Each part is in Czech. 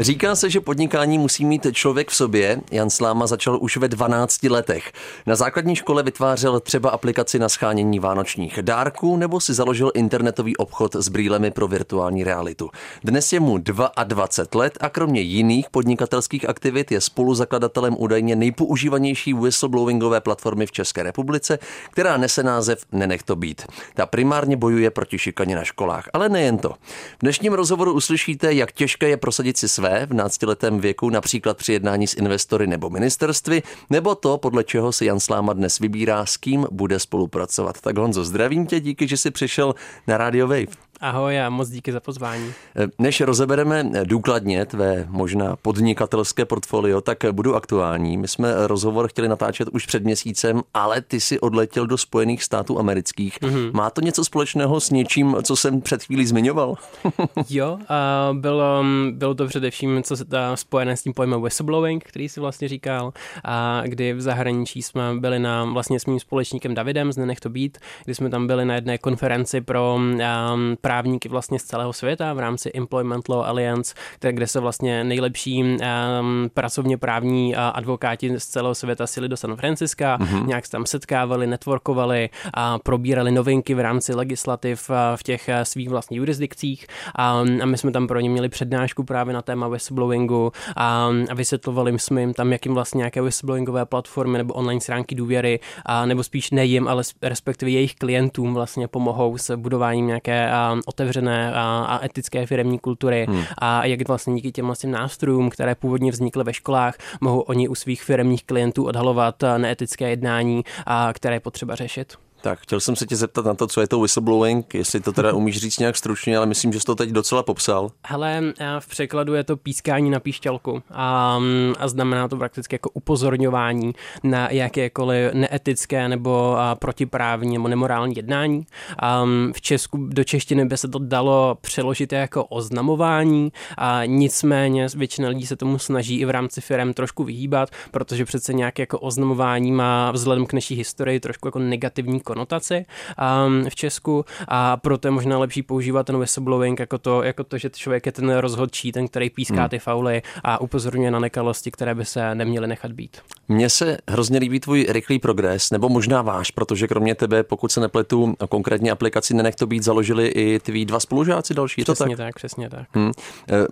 Říká se, že podnikání musí mít člověk v sobě. Jan Sláma začal už ve 12 letech. Na základní škole vytvářel třeba aplikaci na schánění vánočních dárků nebo si založil internetový obchod s brýlemi pro virtuální realitu. Dnes je mu 22 let a kromě jiných podnikatelských aktivit je spoluzakladatelem údajně nejpoužívanější whistleblowingové platformy v České republice, která nese název Nenech to být. Ta primárně bojuje proti šikaně na školách, ale nejen to. V dnešním rozhovoru uslyšíte, jak těžké je prosadit si své své v náctiletém věku, například při jednání s investory nebo ministerstvy, nebo to, podle čeho si Jan Sláma dnes vybírá, s kým bude spolupracovat. Tak Honzo, zdravím tě, díky, že jsi přišel na Radio Wave. Ahoj a moc díky za pozvání. Než rozebereme důkladně tvé možná podnikatelské portfolio, tak budu aktuální. My jsme rozhovor chtěli natáčet už před měsícem, ale ty si odletěl do Spojených států amerických. Mm-hmm. Má to něco společného s něčím, co jsem před chvílí zmiňoval? jo, a bylo, bylo to především co se dá spojené s tím pojmem whistleblowing, který si vlastně říkal, a kdy v zahraničí jsme byli na vlastně s mým společníkem Davidem z Nenech to být, kdy jsme tam byli na jedné konferenci pro um, právníky vlastně z celého světa v rámci Employment Law Alliance, kde se vlastně nejlepší um, pracovně právní advokáti z celého světa sili do San Franciska, mm-hmm. nějak se tam setkávali, networkovali a probírali novinky v rámci legislativ v těch svých vlastních jurisdikcích a, a my jsme tam pro ně měli přednášku právě na téma whistleblowingu a, a vysvětlovali jsme jim tam, jakým vlastně nějaké whistleblowingové platformy nebo online stránky důvěry, a, nebo spíš ne jim, ale respektive jejich klientům vlastně pomohou s budováním nějaké a, otevřené a, a etické firmní kultury hmm. a jak vlastně díky těm vlastně nástrojům, které původně vznikly ve školách, mohou oni u svých firmních klientů odhalovat neetické jednání, a které je potřeba řešit. Tak, chtěl jsem se tě zeptat na to, co je to whistleblowing, jestli to teda umíš říct nějak stručně, ale myslím, že jsi to teď docela popsal. Hele, v překladu je to pískání na píšťalku a, a znamená to prakticky jako upozorňování na jakékoliv neetické nebo protiprávní nebo nemorální jednání. A v Česku do češtiny by se to dalo přeložit jako oznamování, a nicméně většina lidí se tomu snaží i v rámci firm trošku vyhýbat, protože přece nějaké jako oznamování má vzhledem k naší historii trošku jako negativní konotaci um, v Česku a proto je možná lepší používat ten whistleblowing jako to, jako to, že člověk je ten rozhodčí, ten, který píská hmm. ty fauly a upozorňuje na nekalosti, které by se neměly nechat být. Mně se hrozně líbí tvůj rychlý progres, nebo možná váš, protože kromě tebe, pokud se nepletu, konkrétně aplikaci Nenech to být, založili i tví dva spolužáci další. Přesně to tak? tak, přesně tak. Hmm.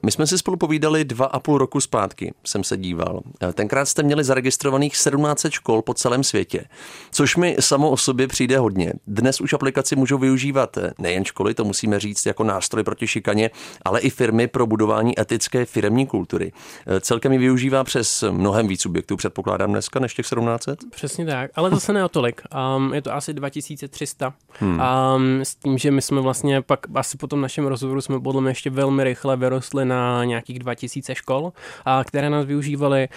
My jsme si spolu povídali dva a půl roku zpátky, jsem se díval. E, tenkrát jste měli zaregistrovaných 17 škol po celém světě, což mi samo o sobě přijde přijde hodně. Dnes už aplikaci můžou využívat nejen školy, to musíme říct jako nástroj proti šikaně, ale i firmy pro budování etické firmní kultury. Celkem ji využívá přes mnohem víc subjektů, předpokládám dneska, než těch 1700? Přesně tak, ale zase ne o tolik. Um, je to asi 2300. Hmm. Um, s tím, že my jsme vlastně pak asi po tom našem rozhovoru jsme podle mě ještě velmi rychle vyrostli na nějakých 2000 škol, a které nás využívaly,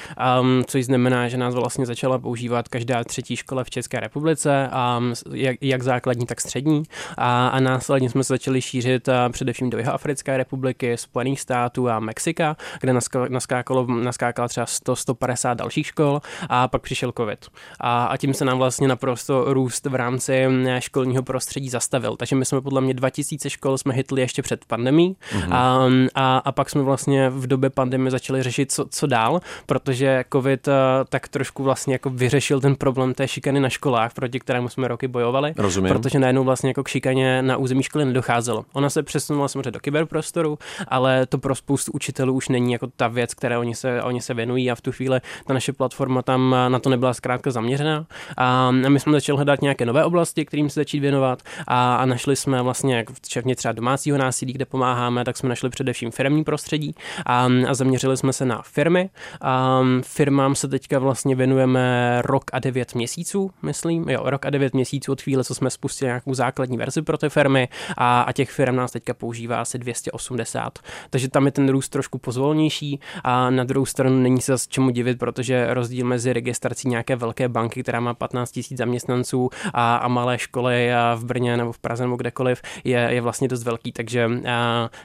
um, což znamená, že nás vlastně začala používat každá třetí škola v České republice a jak, jak základní, tak střední. A, a následně jsme se začali šířit a především do Jihoafrické republiky, Spojených států a Mexika, kde naskákalo, naskákala třeba 100-150 dalších škol a pak přišel covid. A, a tím se nám vlastně naprosto růst v rámci školního prostředí zastavil. Takže my jsme podle mě 2000 škol jsme hitli ještě před pandemí mm-hmm. a, a, a pak jsme vlastně v době pandemie začali řešit, co, co dál, protože covid tak trošku vlastně jako vyřešil ten problém té šikany na školách, proti kterému jsme roky bojovali, Rozumím. protože najednou vlastně jako k šikaně na území školy nedocházelo. Ona se přesunula samozřejmě do kyberprostoru, ale to pro spoustu učitelů už není jako ta věc, které oni se, oni se věnují a v tu chvíli ta naše platforma tam na to nebyla zkrátka zaměřená. A my jsme začali hledat nějaké nové oblasti, kterým se začít věnovat a, a našli jsme vlastně, jak včetně třeba domácího násilí, kde pomáháme, tak jsme našli především firmní prostředí a, a zaměřili jsme se na firmy. A firmám se teďka vlastně věnujeme rok a devět měsíců, myslím, jo, rok a devět měsíců měsíců od chvíle, co jsme spustili nějakou základní verzi pro ty firmy a, a těch firm nás teďka používá asi 280. Takže tam je ten růst trošku pozvolnější a na druhou stranu není se zase čemu divit, protože rozdíl mezi registrací nějaké velké banky, která má 15 000 zaměstnanců a, a malé školy a v Brně nebo v Praze nebo kdekoliv je, je vlastně dost velký. Takže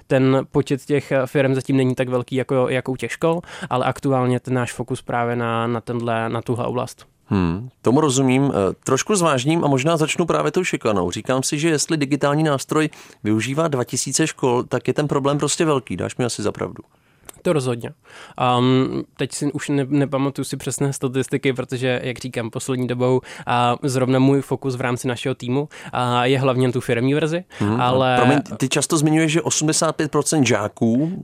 ten počet těch firm zatím není tak velký jako, jako u těch škol, ale aktuálně ten náš fokus právě na, na, tenhle, na tuhle oblast. Hmm, tomu rozumím. Eh, trošku zvážním a možná začnu právě tou šikanou. Říkám si, že jestli digitální nástroj využívá 2000 škol, tak je ten problém prostě velký. Dáš mi asi za pravdu. To rozhodně. Um, teď si už ne, nepamatuju si přesné statistiky, protože, jak říkám, poslední dobou a zrovna můj fokus v rámci našeho týmu a je hlavně tu firmní verzi, hmm, ale... Promiň, ty často zmiňuješ, že 85% žáků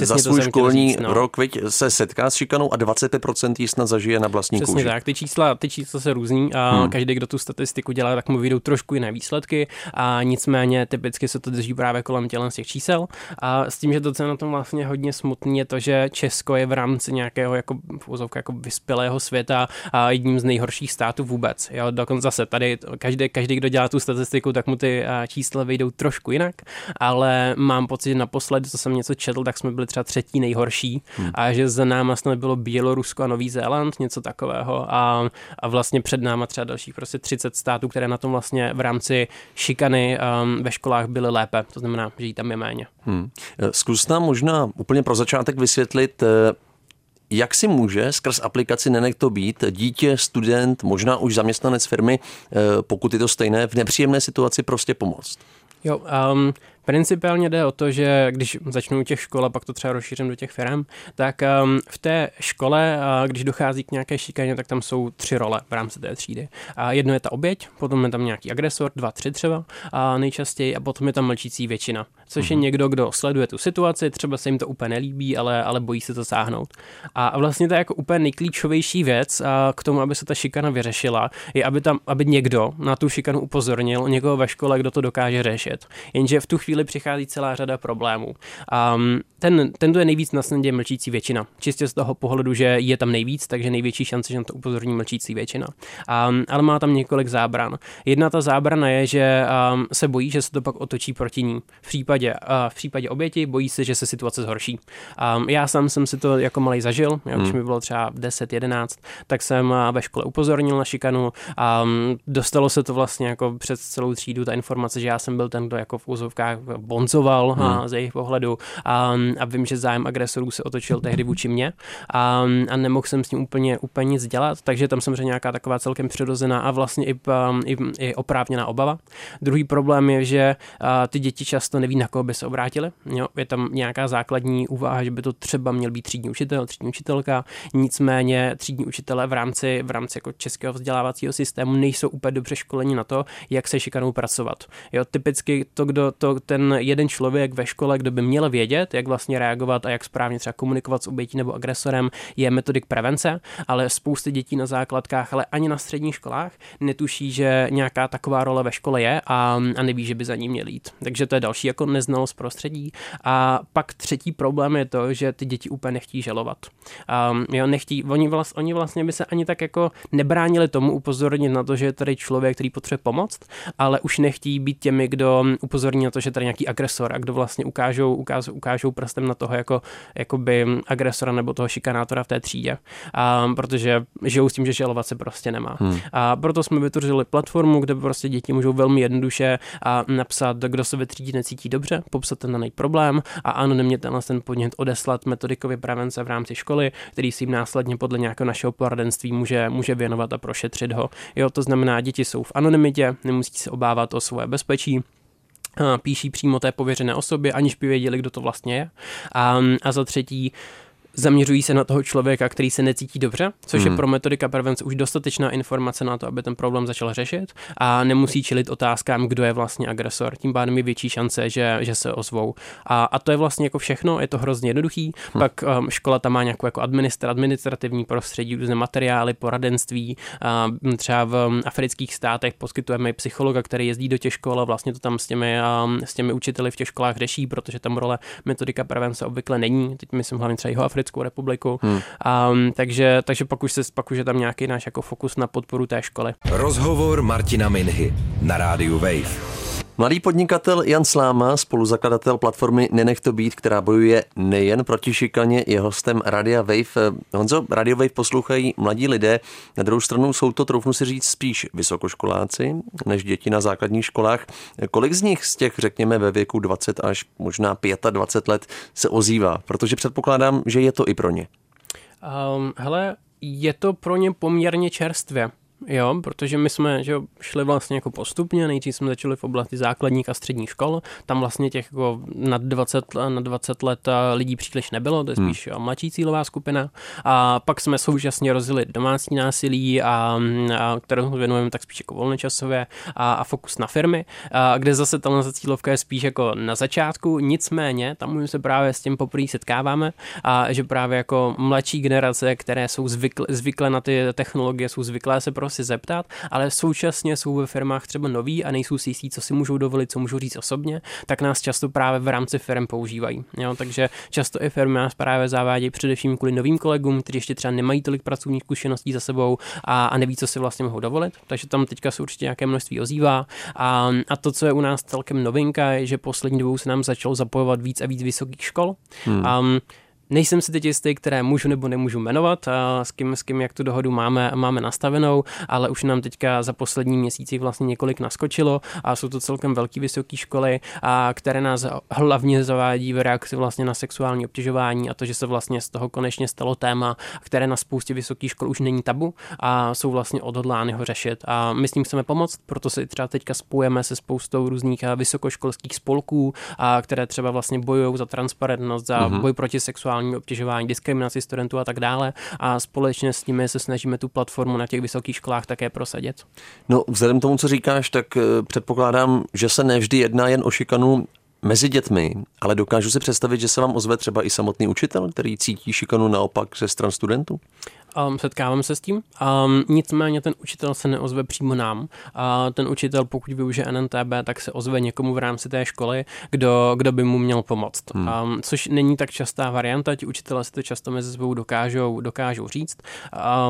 e, za svůj školní říct, no. rok viď, se setká s šikanou a 25% jí snad zažije na vlastní Přesně kůži. tak, ty čísla, ty čísla se různí a hmm. každý, kdo tu statistiku dělá, tak mu vyjdou trošku jiné výsledky a nicméně typicky se to drží právě kolem tělen z těch čísel a s tím, že to, co na tom vlastně hodně smutné, smutný je to, že Česko je v rámci nějakého jako, jako vyspělého světa a jedním z nejhorších států vůbec. Jo, dokonce zase tady každý, každý, kdo dělá tu statistiku, tak mu ty čísla vyjdou trošku jinak, ale mám pocit, že naposledy, co jsem něco četl, tak jsme byli třeba třetí nejhorší hmm. a že za náma snad bylo Bělorusko a Nový Zéland, něco takového a, a vlastně před náma třeba dalších prostě 30 států, které na tom vlastně v rámci šikany um, ve školách byly lépe, to znamená, že jí tam je méně. Hmm. Zkus nám možná úplně pro začátek vysvětlit, eh, jak si může skrz aplikaci Nenek to být dítě, student, možná už zaměstnanec firmy, eh, pokud je to stejné, v nepříjemné situaci prostě pomoct? Jo, um, Principiálně jde o to, že když začnu u těch škol a pak to třeba rozšířím do těch firm, tak um, v té škole, uh, když dochází k nějaké šikaně, tak tam jsou tři role v rámci té třídy. A jedno je ta oběť, potom je tam nějaký agresor, dva, tři třeba, a nejčastěji, a potom je tam mlčící většina, což mm-hmm. je mhm. někdo, kdo sleduje tu situaci, třeba se jim to úplně nelíbí, ale, ale bojí se to sáhnout. A vlastně to je jako úplně nejklíčovější věc a k tomu, aby se ta šikana vyřešila, je, aby tam, aby někdo na tu šikanu upozornil, někoho ve škole, kdo to dokáže řešit. Jenže v tu chvíli chvíli přichází celá řada problémů. Um, ten, ten, je nejvíc na snadě mlčící většina. Čistě z toho pohledu, že je tam nejvíc, takže největší šance, že na to upozorní mlčící většina. Um, ale má tam několik zábran. Jedna ta zábrana je, že um, se bojí, že se to pak otočí proti ní. V případě, uh, v případě oběti bojí se, že se situace zhorší. Um, já sám jsem si to jako malý zažil, já, když hmm. mi bylo třeba 10, 11, tak jsem ve škole upozornil na šikanu a um, dostalo se to vlastně jako přes celou třídu ta informace, že já jsem byl ten, kdo jako v úzovkách bonzoval hmm. a, z jejich pohledu a, a vím, že zájem agresorů se otočil tehdy vůči mně a, a nemohl jsem s ním úplně, úplně nic dělat, takže tam samozřejmě nějaká taková celkem přirozená a vlastně i, i, i oprávněná obava. Druhý problém je, že a, ty děti často neví, na koho by se obrátili. Jo, je tam nějaká základní úvaha, že by to třeba měl být třídní učitel, třídní učitelka, nicméně třídní učitelé v rámci, v rámci jako českého vzdělávacího systému nejsou úplně dobře školeni na to, jak se šikanou pracovat. Jo, typicky to, kdo to, ten jeden člověk ve škole, kdo by měl vědět, jak vlastně reagovat a jak správně třeba komunikovat s obětí nebo agresorem, je metodik prevence, ale spousty dětí na základkách, ale ani na středních školách netuší, že nějaká taková role ve škole je a, a neví, že by za ní měl jít. Takže to je další jako neznalost prostředí. A pak třetí problém je to, že ty děti úplně nechtí žalovat. Um, jo, nechtí, oni, vlast, oni vlastně by se ani tak jako nebránili tomu upozornit na to, že je tady člověk, který potřebuje pomoct, ale už nechtí být těmi, kdo upozorní na to, že tady nějaký agresor a kdo vlastně ukážou, ukážou, ukážou prstem na toho jako jakoby agresora nebo toho šikanátora v té třídě. A, protože žijou s tím, že žalovat se prostě nemá. Hmm. A proto jsme vytvořili platformu, kde prostě děti můžou velmi jednoduše a napsat, kdo se ve třídě necítí dobře, popsat ten daný problém a anonymně tenhle ten podnět odeslat metodikově prevence v rámci školy, který si jim následně podle nějakého našeho poradenství může, může věnovat a prošetřit ho. Jo, to znamená, děti jsou v anonymitě, nemusí se obávat o svoje bezpečí, píší přímo té pověřené osobě, aniž by věděli, kdo to vlastně je. A, a za třetí, zaměřují se na toho člověka, který se necítí dobře, což hmm. je pro metodika prevence už dostatečná informace na to, aby ten problém začal řešit a nemusí čelit otázkám, kdo je vlastně agresor. Tím pádem je větší šance, že, že se ozvou. A, a to je vlastně jako všechno, je to hrozně jednoduchý. Hmm. Pak um, škola tam má nějakou jako administra, administrativní prostředí, různé materiály, poradenství. Um, třeba v um, afrických státech poskytujeme i psychologa, který jezdí do těch škol a vlastně to tam s těmi, um, s těmi učiteli v těch školách řeší, protože tam role metodika prevence obvykle není. Teď myslím hlavně třeba jeho Středoafrickou republiku. Hmm. Um, takže, takže pak už, se, pak už je tam nějaký náš jako fokus na podporu té školy. Rozhovor Martina Minhy na rádiu Wave. Mladý podnikatel Jan Sláma, spoluzakladatel platformy Nenech to být, která bojuje nejen proti šikaně, je hostem Radia Wave. Honzo, Radio Wave poslouchají mladí lidé, na druhou stranu jsou to, troufnu si říct, spíš vysokoškoláci než děti na základních školách. Kolik z nich z těch, řekněme, ve věku 20 až možná 25 let se ozývá? Protože předpokládám, že je to i pro ně. Um, hele, je to pro ně poměrně čerstvě. Jo, protože my jsme že šli vlastně jako postupně, nejdřív jsme začali v oblasti základních a středních škol, tam vlastně těch jako nad 20, nad 20 let eh, lidí příliš nebylo, to je hmm. spíš hmm. mladší cílová skupina. A pak jsme současně rozjeli domácí násilí, a, a kterou věnujeme tak spíš jako volnočasově a, a fokus na firmy, a, kde zase tam cílovka je spíš jako na začátku, nicméně tam se právě s tím poprvé setkáváme a že právě jako mladší generace, které jsou zvykle, zvykle na ty technologie, jsou zvyklé se pro si zeptat, ale současně jsou ve firmách třeba noví a nejsou si jistí, co si můžou dovolit, co můžou říct osobně, tak nás často právě v rámci firm používají. Jo? Takže často i firmy nás právě zavádějí především kvůli novým kolegům, kteří ještě třeba nemají tolik pracovních zkušeností za sebou a, a neví, co si vlastně mohou dovolit. Takže tam teďka se určitě nějaké množství ozývá. A, a to, co je u nás celkem novinka, je, že poslední dobou se nám začalo zapojovat víc a víc vysokých škol. Hmm. Um, Nejsem si teď jistý, které můžu nebo nemůžu jmenovat, a s kým, s kým jak tu dohodu máme, máme nastavenou, ale už nám teďka za poslední měsíci vlastně několik naskočilo a jsou to celkem velké vysoké školy, a které nás hlavně zavádí v reakci vlastně na sexuální obtěžování a to, že se vlastně z toho konečně stalo téma, které na spoustě vysokých škol už není tabu a jsou vlastně odhodlány ho řešit. A my s tím chceme pomoct, proto se třeba teďka spojeme se spoustou různých vysokoškolských spolků, a které třeba vlastně bojují za transparentnost, za uh-huh. boj proti sexuální sexuální obtěžování, diskriminaci studentů a tak dále. A společně s nimi se snažíme tu platformu na těch vysokých školách také prosadit. No, vzhledem k tomu, co říkáš, tak eh, předpokládám, že se nevždy jedná jen o šikanu mezi dětmi, ale dokážu si představit, že se vám ozve třeba i samotný učitel, který cítí šikanu naopak ze stran studentů? Um, setkávám se s tím. Um, nicméně ten učitel se neozve přímo nám. A ten učitel, pokud využije NNTB, tak se ozve někomu v rámci té školy, kdo, kdo by mu měl pomoct. Hmm. Um, což není tak častá varianta, ti učitelé si to často mezi sebou dokážou, dokážou říct.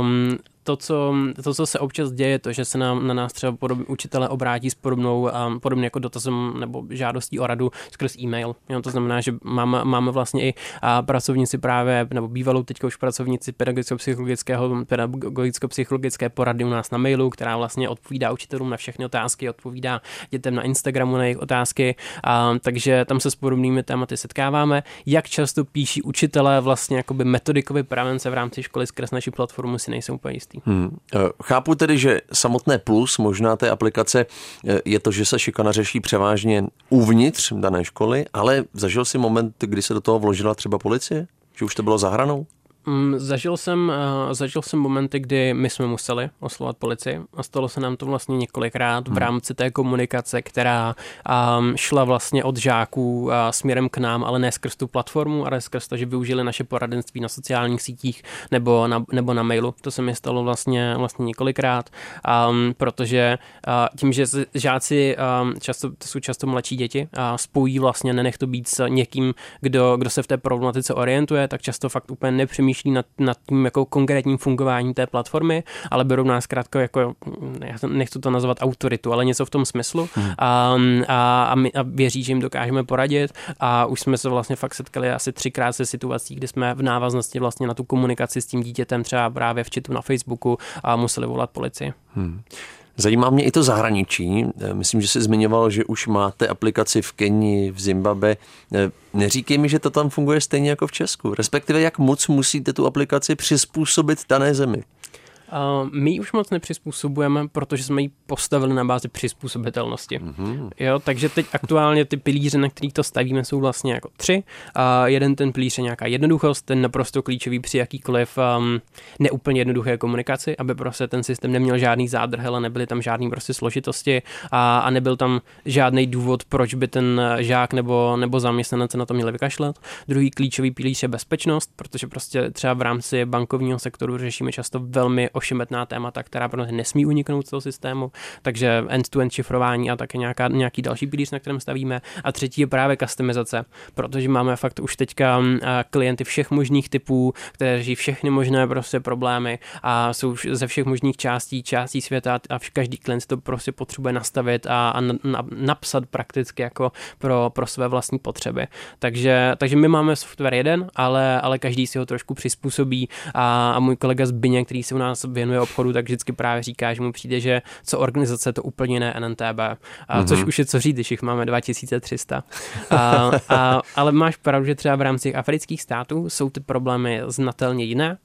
Um, to co, to, co se občas děje, to, že se nám na nás třeba podob, učitele obrátí s podobnou, um, podobně jako dotazem nebo žádostí o radu skrz e-mail. Jo, to znamená, že máme, máme vlastně i uh, pracovníci právě, nebo bývalou teďka už pracovníci pedagogicko-psychologického, pedagogicko-psychologické porady u nás na mailu, která vlastně odpovídá učitelům na všechny otázky, odpovídá dětem na Instagramu na jejich otázky, uh, takže tam se s podobnými tématy setkáváme. Jak často píší učitelé vlastně jakoby metodikově prevence v rámci školy skrz naši platformu si nejsou úplně jistý. Hmm. Eh, chápu tedy, že samotné plus možná té aplikace eh, je to, že se šikana řeší převážně uvnitř dané školy, ale zažil si moment, kdy se do toho vložila třeba policie? Že už to bylo zahranou? Mm, zažil jsem, uh, zažil jsem momenty, kdy my jsme museli oslovat policii a stalo se nám to vlastně několikrát v hmm. rámci té komunikace, která um, šla vlastně od žáků uh, směrem k nám, ale ne skrz tu platformu, ale skrz to, že využili naše poradenství na sociálních sítích nebo na, nebo na mailu. To se mi stalo vlastně, vlastně několikrát, um, protože uh, tím, že žáci um, často, to jsou často mladší děti a spojí vlastně, nenech to být s někým, kdo, kdo se v té problematice orientuje, tak často fakt úplně nepřemýšlí přemýšlí nad, nad tím jako konkrétním fungováním té platformy, ale berou nás krátko jako, já nechci to nazvat autoritu, ale něco v tom smyslu hmm. a, a, a, my, a věří, že jim dokážeme poradit a už jsme se vlastně fakt setkali asi třikrát se situací, kdy jsme v návaznosti vlastně na tu komunikaci s tím dítětem třeba právě v chatu na Facebooku a museli volat policii. Hmm. Zajímá mě i to zahraničí. Eh, myslím, že jsi zmiňoval, že už máte aplikaci v Keni, v Zimbabwe. Eh, neříkej mi, že to tam funguje stejně jako v Česku. Respektive, jak moc musíte tu aplikaci přizpůsobit dané zemi? Uh, my už moc nepřizpůsobujeme, protože jsme ji postavili na bázi přizpůsobitelnosti. Mm-hmm. Jo, takže teď aktuálně ty pilíře, na kterých to stavíme, jsou vlastně jako tři. Uh, jeden ten pilíř je nějaká jednoduchost, ten naprosto klíčový při jakýkoliv um, neúplně jednoduché komunikaci, aby prostě ten systém neměl žádný zádrhel, nebyly tam žádný prostě složitosti a, a nebyl tam žádný důvod, proč by ten žák nebo, nebo zaměstnanec na to měl vykašlat. Druhý klíčový pilíř je bezpečnost, protože prostě třeba v rámci bankovního sektoru řešíme často velmi ošemetná témata, která prostě nesmí uniknout z toho systému, takže end-to-end šifrování a také nějaká, nějaký další pilíř, na kterém stavíme. A třetí je právě customizace, protože máme fakt už teďka klienty všech možných typů, které žijí všechny možné prostě problémy a jsou ze všech možných částí, částí světa a každý klient to prostě potřebuje nastavit a, a na, napsat prakticky jako pro, pro své vlastní potřeby. Takže, takže my máme software jeden, ale, ale každý si ho trošku přizpůsobí a, a můj kolega Zbyně, který se u nás věnuje obchodu, tak vždycky právě říká, že mu přijde, že co organizace to úplně ne NNTB, a, mm-hmm. což už je co říct, když jich máme 2300. A, a, ale máš pravdu, že třeba v rámci afrických států jsou ty problémy znatelně jiné.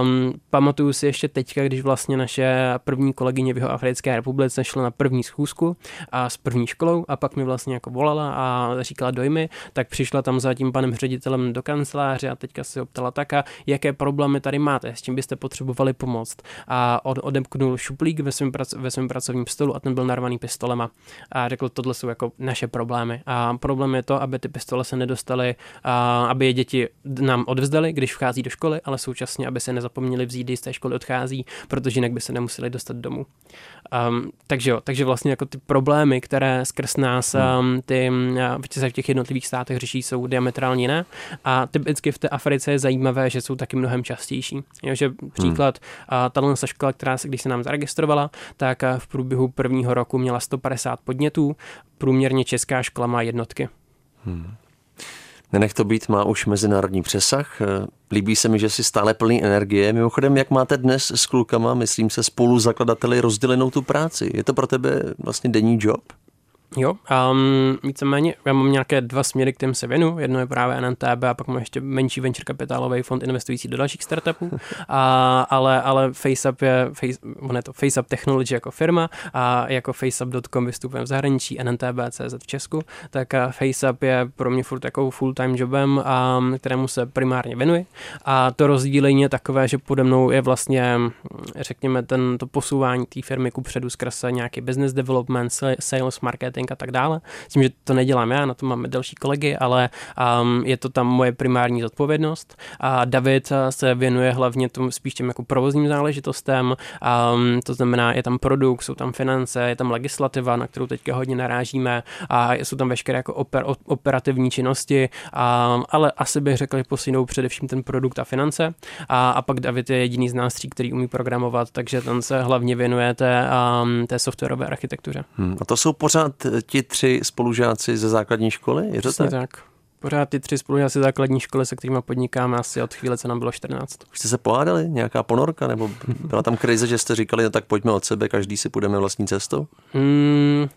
Um, pamatuju si ještě teďka, když vlastně naše první kolegyně v jeho Africké republice šla na první schůzku a s první školou a pak mi vlastně jako volala a říkala dojmy, tak přišla tam za tím panem ředitelem do kanceláře a teďka se optala taka, jaké problémy tady máte, s čím byste potřebovali pomoct. A od, odemknul šuplík ve svém, prac, ve svém pracovním stolu a ten byl narvaný pistolema. A řekl, tohle jsou jako naše problémy. A problém je to, aby ty pistole se nedostaly, a aby je děti nám odvzdali, když vchází do školy, ale současně, aby se nezapomněli vzít, když z té školy odchází, protože jinak by se nemuseli dostat domů. Um, takže jo, takže vlastně jako ty problémy, které skrz nás um, ty v těch jednotlivých státech řeší, jsou diametrálně jiné. A typicky v té Africe je zajímavé, že jsou taky mnohem častější. Jo, že příklad, hmm. Ta škola, která se, když se nám zaregistrovala, tak v průběhu prvního roku měla 150 podnětů, průměrně česká škola má jednotky. Hmm. Nenech to být má už mezinárodní přesah. Líbí se mi, že si stále plný energie. Mimochodem, jak máte dnes s klukama, myslím se, spolu zakladateli rozdělenou tu práci? Je to pro tebe vlastně denní job? Jo, um, víceméně já mám nějaké dva směry, kterým se věnu. Jedno je právě NNTB a pak mám ještě menší venture kapitálový fond investující do dalších startupů. A, ale, ale FaceUp je, face, je to FaceUp Technology jako firma a jako FaceUp.com vystupujeme v zahraničí, NNTB.cz v Česku, tak FaceUp je pro mě furt takovou full-time jobem, a, kterému se primárně věnuji. A to rozdílení je takové, že pode mnou je vlastně, řekněme, ten, to posouvání té firmy ku předu skrz nějaký business development, sales, marketing, marketing a tak dále. Myslím, že to nedělám já, na to máme další kolegy, ale um, je to tam moje primární zodpovědnost. A David uh, se věnuje hlavně tomu spíš těm jako provozním záležitostem, um, to znamená, je tam produkt, jsou tam finance, je tam legislativa, na kterou teďka hodně narážíme a jsou tam veškeré jako oper, operativní činnosti, um, ale asi bych řekl, že posínou především ten produkt a finance. A, a pak David je jediný z nás tří, který umí programovat, takže ten se hlavně věnuje té, um, té softwarové architektuře. Hmm, a to jsou pořád ti tři spolužáci ze základní školy? Je to tak? tak? Pořád ty tři spolužáci základní školy, se kterými podnikáme asi od chvíle, co nám bylo 14. Už jste se pohádali? Nějaká ponorka? Nebo byla tam krize, že jste říkali, no tak pojďme od sebe, každý si půjdeme vlastní cestou? Mm,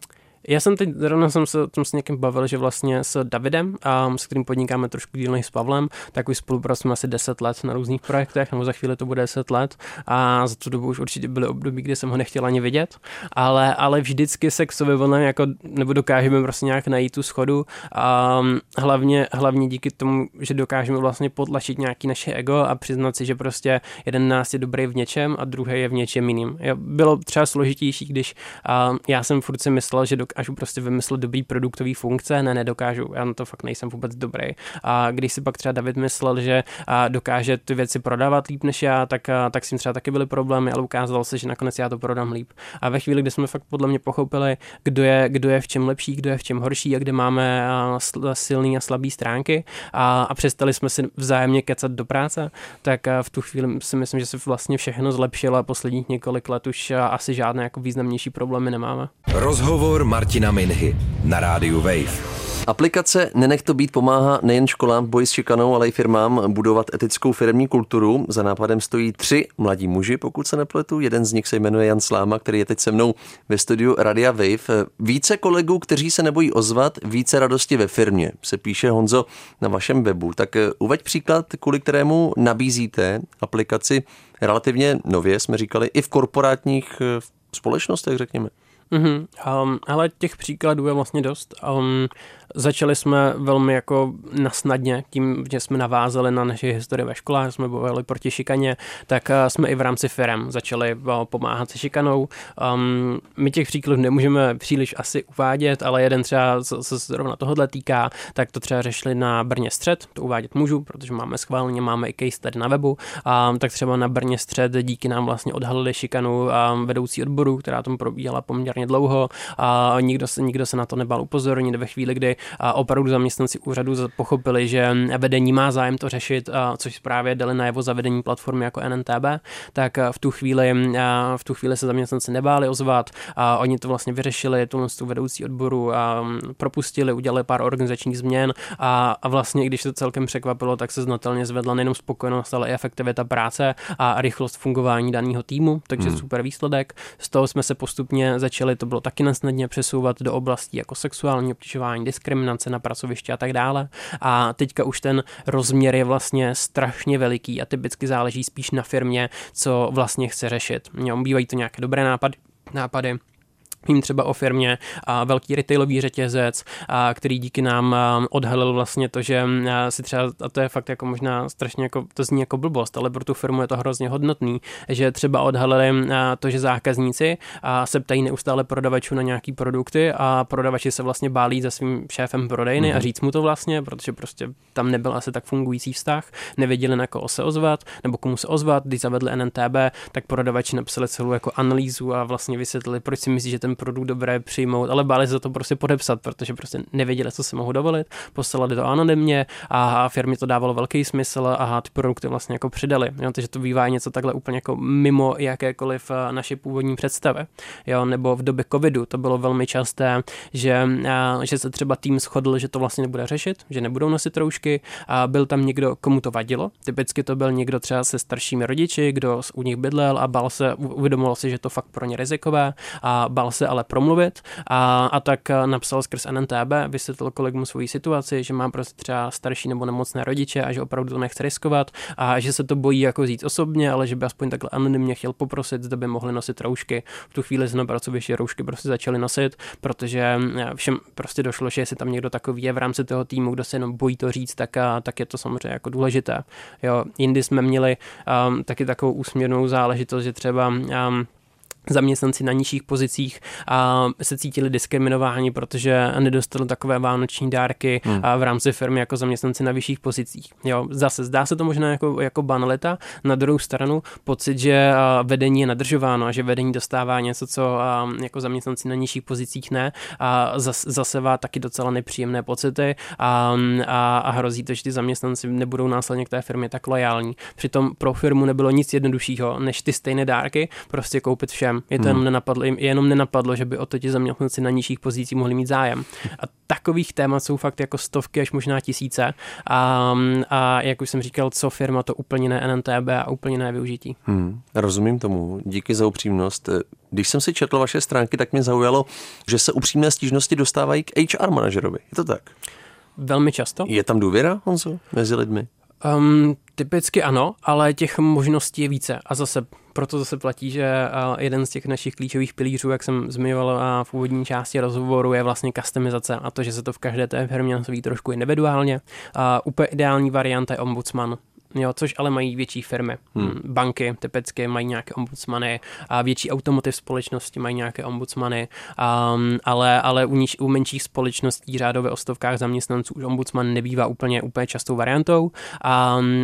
já jsem teď, zrovna jsem se tom s někým bavil, že vlastně s Davidem, a s kterým podnikáme trošku díl s Pavlem, tak už spolupracujeme asi 10 let na různých projektech, nebo za chvíli to bude 10 let. A za tu dobu už určitě byly období, kdy jsem ho nechtěl ani vidět, ale, ale vždycky se k sobě volném jako, nebo dokážeme prostě nějak najít tu schodu a hlavně, hlavně díky tomu, že dokážeme vlastně potlačit nějaký naše ego a přiznat si, že prostě jeden nás je dobrý v něčem a druhý je v něčem jiným. Bylo třeba složitější, když a já jsem furt si myslel, že dokážu prostě vymyslet dobrý produktový funkce, ne, nedokážu, já na to fakt nejsem vůbec dobrý. A když si pak třeba David myslel, že dokáže ty věci prodávat líp než já, tak, tak s tím třeba taky byly problémy, ale ukázalo se, že nakonec já to prodám líp. A ve chvíli, kdy jsme fakt podle mě pochopili, kdo je, kdo je v čem lepší, kdo je v čem horší a kde máme silný a slabý stránky a, a přestali jsme si vzájemně kecat do práce, tak v tu chvíli si myslím, že se vlastně všechno zlepšilo a posledních několik let už asi žádné jako významnější problémy nemáme. Rozhovor Martina Minhy na rádiu Wave. Aplikace Nenech to být pomáhá nejen školám boji s šikanou, ale i firmám budovat etickou firmní kulturu. Za nápadem stojí tři mladí muži, pokud se nepletu. Jeden z nich se jmenuje Jan Sláma, který je teď se mnou ve studiu Radia Wave. Více kolegů, kteří se nebojí ozvat, více radosti ve firmě, se píše Honzo na vašem webu. Tak eh, uveď příklad, kvůli kterému nabízíte aplikaci relativně nově, jsme říkali, i v korporátních eh, společnostech, řekněme. Mm-hmm. Um, ale těch příkladů je vlastně dost. Um, Začali jsme velmi jako nasnadně tím, že jsme navázali na naši historii ve školách, jsme bojovali proti šikaně, tak eh, jsme i v rámci firm začali eh, pomáhat se šikanou. Um, my těch příkladů nemůžeme příliš asi uvádět, ale jeden třeba, co se zrovna tohohle týká, tak to třeba řešili na Brně střed, to uvádět můžu, protože máme schválně, máme i case tady na webu, um, tak třeba na Brně střed díky nám vlastně odhalili šikanu um, vedoucí odboru, která tom probíhala poměrně dlouho a nikdo se, nikdo se na to nebal upozornit ve chvíli, kdy opravdu zaměstnanci úřadu pochopili, že vedení má zájem to řešit, což právě dali najevo zavedení platformy jako NNTB, tak v tu chvíli, v tu chvíli se zaměstnanci nebáli ozvat a oni to vlastně vyřešili, tu, tu vedoucí odboru a propustili, udělali pár organizačních změn a, a vlastně, když to celkem překvapilo, tak se znatelně zvedla nejenom spokojenost, ale i efektivita práce a rychlost fungování daného týmu, takže hmm. super výsledek. Z toho jsme se postupně začali, to bylo taky nesnadně přesouvat do oblastí jako sexuální obtěžování, diskriminace, diskriminace na pracovišti a tak dále. A teďka už ten rozměr je vlastně strašně veliký a typicky záleží spíš na firmě, co vlastně chce řešit. Jo, bývají to nějaké dobré nápady, nápady Vím třeba o firmě a velký retailový řetězec, a který díky nám odhalil vlastně to, že si třeba, a to je fakt jako možná strašně jako, to zní jako blbost, ale pro tu firmu je to hrozně hodnotný, že třeba odhalili to, že zákazníci se ptají neustále prodavačů na nějaký produkty a prodavači se vlastně bálí za svým šéfem prodejny mm-hmm. a mhm. říct mu to vlastně, protože prostě tam nebyl asi tak fungující vztah, nevěděli na koho se ozvat nebo komu se ozvat, když zavedli NNTB, tak prodavači napsali celou jako analýzu a vlastně vysvětlili, proč si myslí, že ten ten produkt dobré přijmout, ale báli se to prostě podepsat, protože prostě nevěděli, co si mohou dovolit, poslali to anonymně a firmě to dávalo velký smysl a ty produkty vlastně jako přidali. Jo, takže to bývá něco takhle úplně jako mimo jakékoliv eh, naše původní představy. Jo, nebo v době covidu to bylo velmi časté, že, eh, že se třeba tým shodl, že to vlastně nebude řešit, že nebudou nosit roušky a byl tam někdo, komu to vadilo. Typicky to byl někdo třeba se staršími rodiči, kdo u nich bydlel a bál se, uvědomoval si, že to fakt pro ně rizikové a bál se se ale promluvit a, a tak eh, napsal skrz NNTB, vysvětlil kolegům svoji situaci, že má prostě třeba starší nebo nemocné rodiče a že opravdu to nechce riskovat a že se to bojí jako říct osobně, ale že by aspoň takhle anonymně chtěl poprosit, zda by mohli nosit roušky. V tu chvíli se na pracovišti roušky prostě začali nosit, protože eh, všem prostě došlo, že jestli tam někdo takový je v rámci toho týmu, kdo se jenom bojí to říct, tak, a, tak je to samozřejmě jako důležité. Jo, jindy jsme měli um, taky takovou úsměrnou záležitost, že třeba um, zaměstnanci na nižších pozicích a se cítili diskriminováni, protože nedostali takové vánoční dárky hmm. a v rámci firmy jako zaměstnanci na vyšších pozicích. Jo, zase zdá se to možná jako, jako banalita, na druhou stranu pocit, že vedení je nadržováno a že vedení dostává něco, co jako zaměstnanci na nižších pozicích ne a zasevá taky docela nepříjemné pocity a, a, a hrozí to, že ty zaměstnanci nebudou následně k té firmě tak lojální. Přitom pro firmu nebylo nic jednoduššího, než ty stejné dárky prostě koupit všem všem. Je to hmm. jenom nenapadlo, jenom nenapadlo, že by o to ti zaměstnanci na nižších pozicích mohli mít zájem. A takových témat jsou fakt jako stovky až možná tisíce. A, a jak už jsem říkal, co firma, to úplně ne NNTB a úplně ne využití. Hmm. Rozumím tomu. Díky za upřímnost. Když jsem si četl vaše stránky, tak mě zaujalo, že se upřímné stížnosti dostávají k HR manažerovi. Je to tak? Velmi často. Je tam důvěra, Honzo, mezi lidmi? Um, typicky ano, ale těch možností je více. A zase proto zase platí, že jeden z těch našich klíčových pilířů, jak jsem zmiňoval v úvodní části rozhovoru, je vlastně customizace a to, že se to v každé té firmě nastaví trošku individuálně. A úplně ideální varianta je ombudsman jo, což ale mají větší firmy. Hmm. hmm. Banky typicky mají nějaké ombudsmany, a větší automotiv společnosti mají nějaké ombudsmany, um, ale, ale u, niž, u menších společností řádově o stovkách zaměstnanců už ombudsman nebývá úplně, úplně častou variantou um,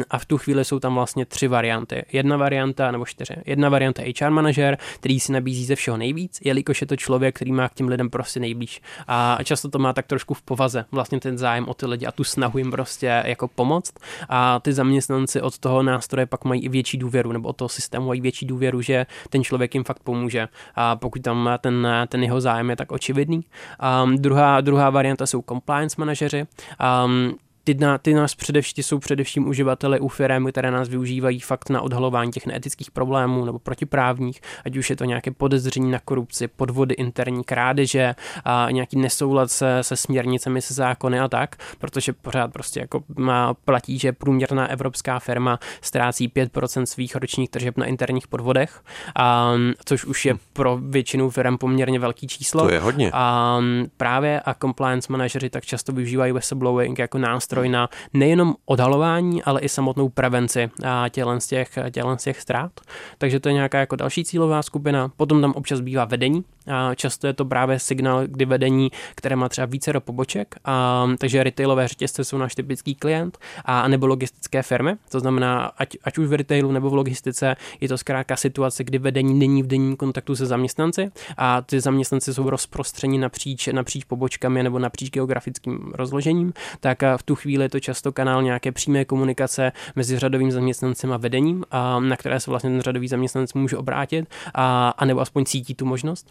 a v tu chvíli jsou tam vlastně tři varianty. Jedna varianta, nebo čtyři. Jedna varianta HR manažer, který si nabízí ze všeho nejvíc, jelikož je to člověk, který má k těm lidem prostě nejblíž. A často to má tak trošku v povaze, vlastně ten zájem o ty lidi a tu snahu jim prostě jako pomoct. A ty zaměstnanci zaměstnanci od toho nástroje pak mají i větší důvěru, nebo od toho systému mají větší důvěru, že ten člověk jim fakt pomůže. A pokud tam ten, ten jeho zájem je tak očividný. Um, druhá, druhá varianta jsou compliance manažeři. Um, ty, na, ty nás především jsou především uživateli u firm, které nás využívají fakt na odhalování těch neetických problémů nebo protiprávních, ať už je to nějaké podezření na korupci, podvody interní krádeže a nějaký nesoulad se, se směrnicemi, se zákony a tak, protože pořád prostě jako má, platí, že průměrná evropská firma ztrácí 5% svých ročních tržeb na interních podvodech, a, což už je pro většinu firm poměrně velký číslo. To je hodně. A právě a compliance manažeři tak často využívají whistleblowing jako nástroj na nejenom odhalování, ale i samotnou prevenci tělen z těch, tělen z těch ztrát. Takže to je nějaká jako další cílová skupina. Potom tam občas bývá vedení. A často je to právě signál, kdy vedení, které má třeba více do poboček. A, takže retailové řetězce jsou náš typický klient a nebo logistické firmy. To znamená, ať, ať už v retailu nebo v logistice je to zkrátka situace, kdy vedení není v denním kontaktu se zaměstnanci a ty zaměstnanci jsou rozprostřeni napříč, napříč pobočkami nebo napříč geografickým rozložením, tak v tu chvíli je to často kanál nějaké přímé komunikace mezi řadovým zaměstnancem a vedením, a na které se vlastně ten řadový zaměstnanec může obrátit a, a nebo aspoň cítí tu možnost.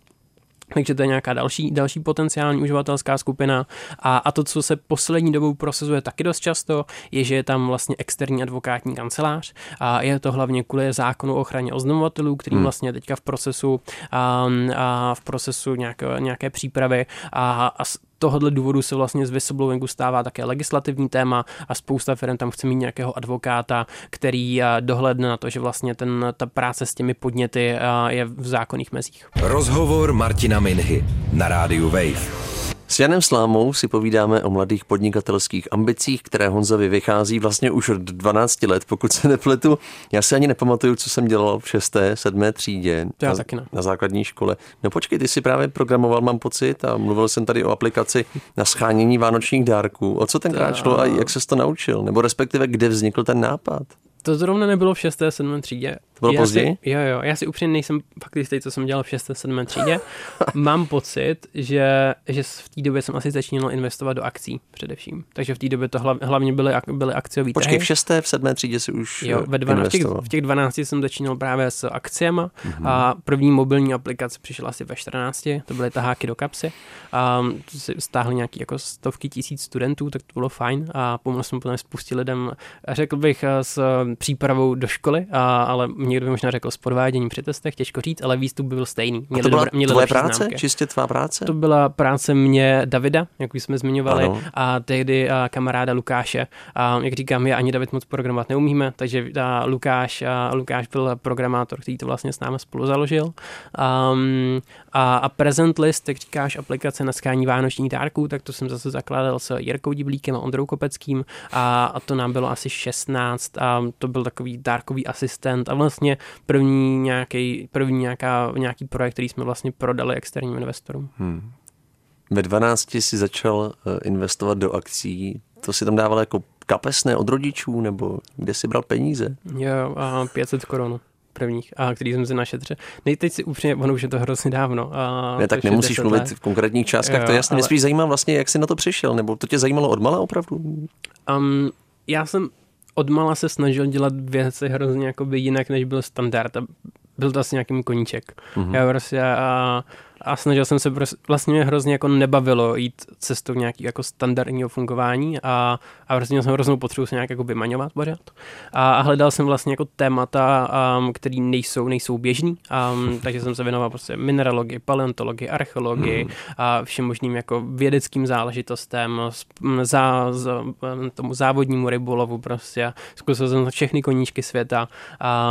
Takže to je nějaká další, další potenciální uživatelská skupina. A, a to, co se poslední dobou prosazuje taky dost často, je, že je tam vlastně externí advokátní kancelář. A je to hlavně kvůli zákonu o ochraně oznamovatelů, který hmm. vlastně teďka v procesu, a, a v procesu nějaké, nějaké přípravy a, a tohohle důvodu se vlastně z whistleblowingu stává také legislativní téma a spousta firm tam chce mít nějakého advokáta, který eh, dohledne na to, že vlastně ten, ta práce s těmi podněty eh, je v zákonných mezích. Rozhovor Martina Minhy na rádiu Wave. S Janem Slámou si povídáme o mladých podnikatelských ambicích, které Honzovi vychází vlastně už od 12 let, pokud se nepletu. Já si ani nepamatuju, co jsem dělal v 6. 7. třídě Já na, taky ne. na základní škole. No počkej, ty si právě programoval, mám pocit, a mluvil jsem tady o aplikaci na schánění vánočních dárků. O co tenkrát šlo a jak se to naučil? Nebo respektive, kde vznikl ten nápad? To zrovna nebylo v 6. 7. třídě. To bylo já později? Si, jo, jo, já si upřímně nejsem fakt jistý, co jsem dělal v 6. 7. třídě. Mám pocit, že, že v té době jsem asi začínal investovat do akcí především. Takže v té době to hlav, hlavně byly, byly akciové Počkej, trhy. v 6. v 7. třídě si už Jo, ve 12, v, těch, v těch 12 jsem začínal právě s akciemi mm-hmm. a první mobilní aplikace přišla asi ve 14, to byly taháky do kapsy a si stáhli nějaký jako stovky tisíc studentů, tak to bylo fajn a pomohl jsem potom spoustě lidem, řekl bych, s přípravou do školy, a, ale někdo by možná řekl s podváděním při testech, těžko říct, ale výstup byl stejný. Měli a to byla dobré, měli tvoje práce? Známky. Čistě tvá práce? To byla práce mě Davida, jak už jsme zmiňovali, ano. a tehdy a kamaráda Lukáše. A jak říkám, já ani David moc programovat neumíme, takže a Lukáš, a Lukáš byl programátor, který to vlastně s námi spolu založil. Um, a, a Present List, jak říkáš, aplikace na skání vánočních dárků, tak to jsem zase zakládal s Jirkou Diblíkem a Ondrou Kopeckým a, a to nám bylo asi 16 a to byl takový dárkový asistent a vlastně první nějaký, první nějaká, nějaký projekt, který jsme vlastně prodali externím investorům. Hmm. Ve 12 si začal eh, investovat do akcí, to si tam dával jako kapesné od rodičů, nebo kde si bral peníze? Jo, a 500 korun prvních, a který jsem si našetřil. Nej, teď si upřímně, ono už je to hrozně dávno. A ne, tak nemusíš mluvit let. v konkrétních částkách, jo, to jasně. Ale... Mě spíš zajímá vlastně, jak jsi na to přišel, nebo to tě zajímalo od mala opravdu? Um, já jsem odmala se snažil dělat věci hrozně jakoby jinak, než byl standard. A byl to asi nějaký koníček. Mm-hmm. Já prostě a, a snažil jsem se prostě, vlastně mě hrozně jako nebavilo jít cestou nějaký jako standardního fungování a, a vlastně jsem hroznou potřebu se nějak jako vymaňovat pořád. A, a hledal jsem vlastně jako témata, um, které nejsou, nejsou běžný, um, takže jsem se věnoval prostě mineralogii, paleontologii, archeologii hmm. a všem možným jako vědeckým záležitostem, za, za, tomu závodnímu rybolovu prostě. Zkusil jsem všechny koníčky světa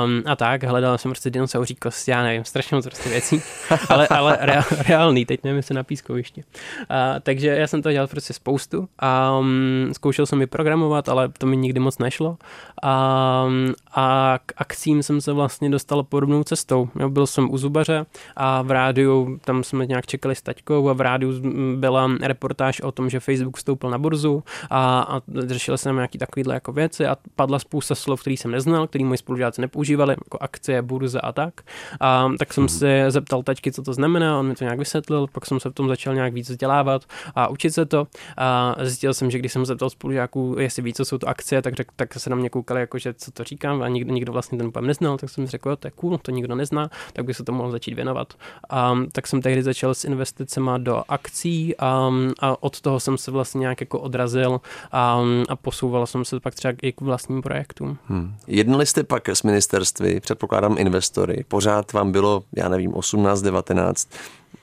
um, a tak, hledal jsem prostě dinosauří kosti, já nevím, strašně moc prostě věcí, ale, ale reálný, teď nevím, jestli na pískovišti. A, takže já jsem to dělal prostě spoustu a um, zkoušel jsem i programovat, ale to mi nikdy moc nešlo. A, a k akcím jsem se vlastně dostal podobnou cestou. Jo, byl jsem u zubaře a v rádiu, tam jsme nějak čekali s taťkou a v rádiu byla reportáž o tom, že Facebook vstoupil na burzu a, a řešil jsem nějaký takovýhle jako věci a padla spousta slov, který jsem neznal, který moji spolužáci nepoužívali, jako akcie, burza a tak. A, tak jsem se zeptal taťky, co to znamená. On mi to nějak vysvětlil, pak jsem se v tom začal nějak víc vzdělávat a učit se to. A zjistil jsem, že když jsem se zeptal spolužáků, jestli ví, co jsou to akcie, tak, řek, tak se na mě koukali, jako, že co to říkám a nikdo, nikdo vlastně ten pojem neznal, tak jsem řekl, jo, to je cool, to nikdo nezná, tak by se to mohl začít věnovat. A, tak jsem tehdy začal s investicemi do akcí a, a od toho jsem se vlastně nějak jako odrazil a, a posouval jsem se pak třeba i k vlastním projektům. Hmm. Jednali jste pak s ministerství, předpokládám investory, pořád vám bylo, já nevím, 18, 19.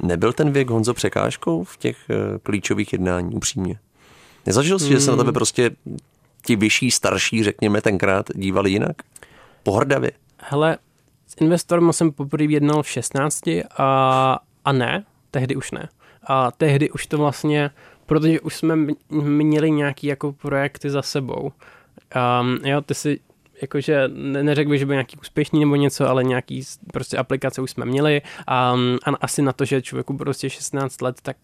Nebyl ten věk Honzo překážkou v těch uh, klíčových jednání, upřímně? Nezažil jsi, hmm. že se na tebe prostě ti vyšší, starší, řekněme, tenkrát dívali jinak? Pohrdavě? Hele, s investorem jsem poprvé jednal v 16 a, a ne, tehdy už ne. A tehdy už to vlastně, protože už jsme měli nějaký jako projekty za sebou. Um, jo, ty si jakože ne, neřekl bych, že byl nějaký úspěšný nebo něco, ale nějaký prostě aplikace už jsme měli a, a asi na to, že člověku prostě 16 let, tak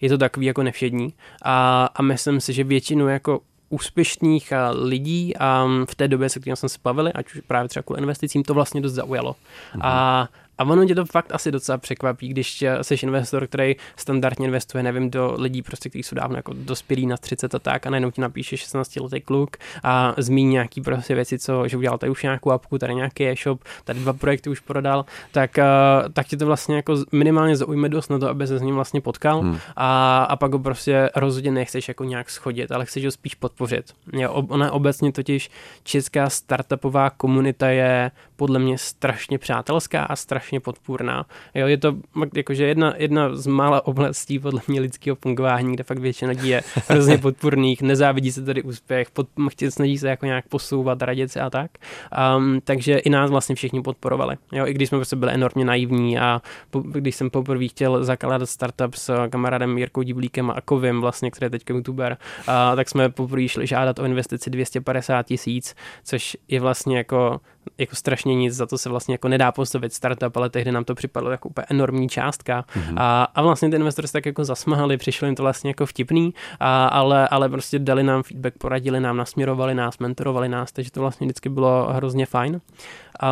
je to takový jako nevšední a, a myslím si, že většinu jako úspěšných lidí a v té době, se kterým jsme se bavili, ať už právě třeba kvůli investicím, to vlastně dost zaujalo. Mm-hmm. A a ono tě to fakt asi docela překvapí, když jsi investor, který standardně investuje, nevím, do lidí, prostě, kteří jsou dávno jako dospělí na 30 a tak, a najednou ti napíše 16 letý kluk a zmíní nějaký prostě věci, co, že udělal tady už nějakou apku, tady nějaký e-shop, tady dva projekty už prodal, tak, uh, tak ti to vlastně jako minimálně zaujme dost na to, aby se s ním vlastně potkal hmm. a, a pak ho prostě rozhodně nechceš jako nějak schodit, ale chceš ho spíš podpořit. Je, ona obecně totiž česká startupová komunita je podle mě strašně přátelská a strašně podpůrná. Jo, je to jakože jedna, jedna z mála oblastí podle mě lidského fungování, kde fakt většina lidí je hrozně podpůrných, nezávidí se tady úspěch, pod, snaží se jako nějak posouvat, radit se a tak. Um, takže i nás vlastně všichni podporovali. Jo, i když jsme prostě byli enormně naivní a po, když jsem poprvé chtěl zakládat startup s kamarádem Jirkou Divlíkem a Kovim, vlastně, který je teď youtuber, a, tak jsme poprvé šli žádat o investici 250 tisíc, což je vlastně jako jako strašně nic, za to se vlastně jako nedá postavit startup, ale tehdy nám to připadlo jako úplně enormní částka. Mm-hmm. A, a vlastně ty investoři tak jako zasmahali, přišlo jim to vlastně jako vtipný, a, ale, ale prostě dali nám feedback, poradili nám, nasměrovali nás, mentorovali nás, takže to vlastně vždycky bylo hrozně fajn.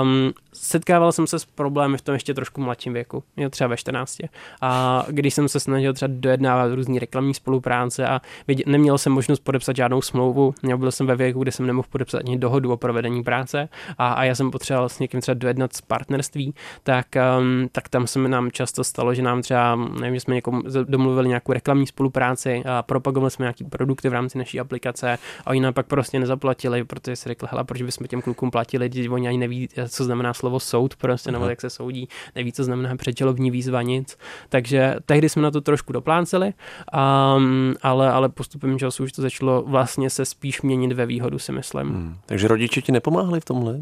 Um, setkával jsem se s problémy v tom ještě trošku mladším věku, jo, třeba ve 14. A když jsem se snažil třeba dojednávat různý reklamní spolupráce a vidět, neměl jsem možnost podepsat žádnou smlouvu, já byl jsem ve věku, kde jsem nemohl podepsat ani dohodu o provedení práce a, a já jsem potřeboval s někým třeba dojednat z partnerství, tak, um, tak tam se nám často stalo, že nám třeba, nevím, že jsme někomu domluvili nějakou reklamní spolupráci a propagovali jsme nějaký produkty v rámci naší aplikace a oni nám pak prostě nezaplatili, protože si řekli, hele, proč bychom těm klukům platili, když oni ani neví, co znamená slovo soud, prostě, nebo jak se soudí, neví, co znamená předčelovní výzva, nic. Takže tehdy jsme na to trošku dopláceli, um, ale, ale postupem času už to začalo vlastně se spíš měnit ve výhodu, si myslím. Hmm. Takže rodiče ti nepomáhali v tomhle?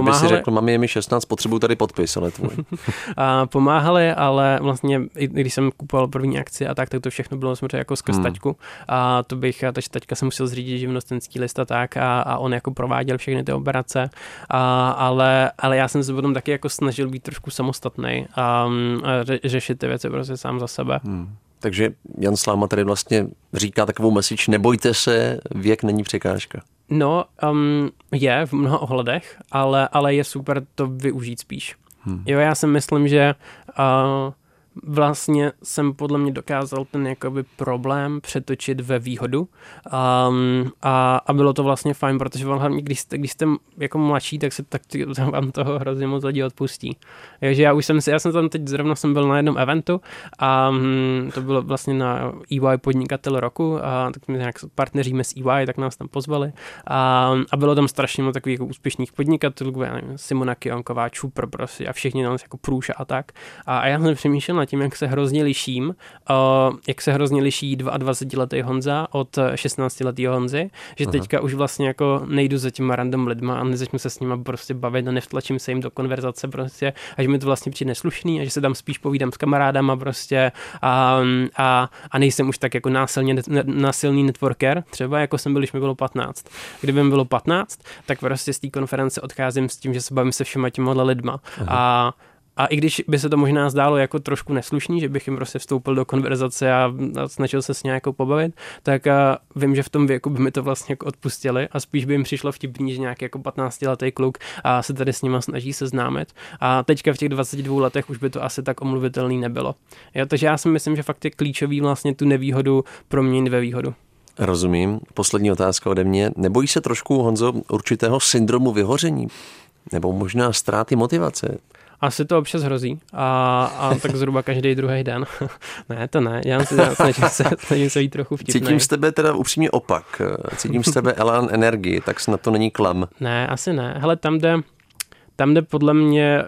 Pomáhali. Že by si řekl, mami je mi 16, potřebuju tady podpis, ale tvůj. a pomáhali, ale vlastně, když jsem kupoval první akci a tak, tak to všechno bylo samozřejmě jako skrz hmm. taťku. A to bych, takže taťka jsem musel zřídit živnostenský list a tak a, a on jako prováděl všechny ty operace. A, ale, ale já jsem se potom taky jako snažil být trošku samostatný a, a ře, řešit ty věci prostě sám za sebe. Hmm. Takže Jan Sláma tady vlastně říká takovou message, nebojte se, věk není překážka. No, um, je v mnoha ohledech, ale, ale je super to využít spíš. Hmm. Jo, já si myslím, že uh, vlastně jsem podle mě dokázal ten jakoby problém přetočit ve výhodu um, a, a bylo to vlastně fajn, protože hlavně, když jste, když jste jako mladší, tak se tak vám toho hrozně moc lidí odpustí. Takže já už jsem si, já jsem tam teď zrovna jsem byl na jednom eventu a um, to bylo vlastně na EY podnikatel roku a tak my nějak partneříme s EY, tak nás tam pozvali a, a bylo tam strašně moc takových jako úspěšných podnikatelů, já nevím, Simona Kionková, Čupr prostě a všichni tam jako průša a tak. A, a já jsem přemýšlel tím, jak se hrozně liším, uh, jak se hrozně liší 22-letý Honza od 16-letého Honzy, že Aha. teďka už vlastně jako nejdu za těma random lidma a nezačnu se s nima prostě bavit a nevtlačím se jim do konverzace prostě a že mi to vlastně přijde neslušný a že se tam spíš povídám s kamarádama prostě a, a, a nejsem už tak jako násilně, násilný networker, třeba jako jsem byl, když mi bylo 15. Kdyby mi bylo 15, tak prostě z té konference odcházím s tím, že se bavím se všema těma lidma Aha. a a i když by se to možná zdálo jako trošku neslušný, že bych jim prostě vstoupil do konverzace a, snažil se s ním jako pobavit, tak a vím, že v tom věku by mi to vlastně jako odpustili a spíš by jim přišlo vtipný, že nějaký jako 15-letý kluk a se tady s nima snaží seznámit. A teďka v těch 22 letech už by to asi tak omluvitelný nebylo. Jo, takže já si myslím, že fakt je klíčový vlastně tu nevýhodu proměnit ve výhodu. Rozumím. Poslední otázka ode mě. Nebojí se trošku, Honzo, určitého syndromu vyhoření? Nebo možná ztráty motivace? Asi to občas hrozí a, a tak zhruba každý druhý den. ne, to ne, já si snažím se, snažím se jít trochu vtipnej. Cítím z tebe teda upřímně opak. Cítím z tebe elán energii, tak snad to není klam. Ne, asi ne. Hele, tam jde, tam jde podle mě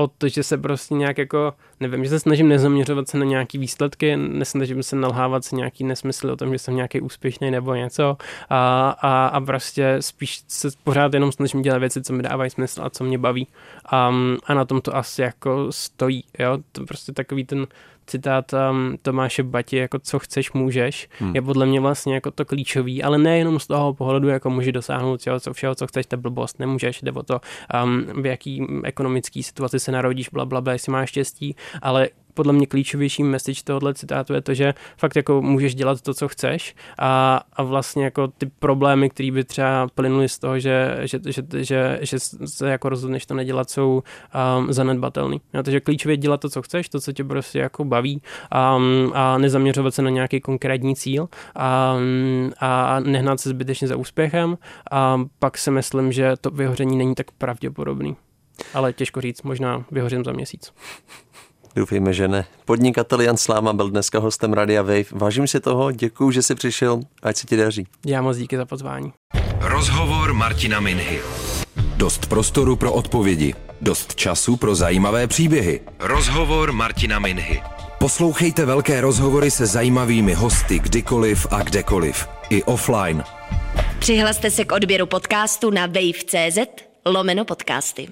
o to, že se prostě nějak jako, nevím, že se snažím nezaměřovat se na nějaký výsledky, nesnažím se nalhávat se nějaký nesmysl o tom, že jsem nějaký úspěšný nebo něco. A, a, a prostě spíš se pořád jenom snažím dělat věci, co mi dávají smysl a co mě baví. A, a na tom to asi jako stojí, jo, to prostě takový ten citát um, Tomáše Bati, jako co chceš, můžeš, hmm. je podle mě vlastně jako to klíčový, ale nejenom z toho pohledu, jako můžeš dosáhnout všeho, co, všeho, co chceš, to blbost, nemůžeš, nebo to, um, v jaký ekonomický situaci se narodíš, bla, bla, bla, jestli máš štěstí, ale podle mě klíčovější message tohohle citátu je to, že fakt jako můžeš dělat to, co chceš a, a vlastně jako ty problémy, které by třeba plynuly z toho, že, že, že, že, že se jako rozhodneš to nedělat, jsou um, zanedbatelný. No, takže klíčově dělat to, co chceš, to, co tě prostě jako baví um, a nezaměřovat se na nějaký konkrétní cíl a, a nehnat se zbytečně za úspěchem a pak si myslím, že to vyhoření není tak pravděpodobný. Ale těžko říct, možná vyhořím za měsíc. Doufejme, že ne. Podnikatel Jan Sláma byl dneska hostem Radia Wave. Vážím si toho, děkuji, že jsi přišel, ať se ti daří. Já moc díky za pozvání. Rozhovor Martina Minhy. Dost prostoru pro odpovědi, dost času pro zajímavé příběhy. Rozhovor Martina Minhy. Poslouchejte velké rozhovory se zajímavými hosty kdykoliv a kdekoliv. I offline. Přihlaste se k odběru podcastu na wave.cz lomeno podcasty.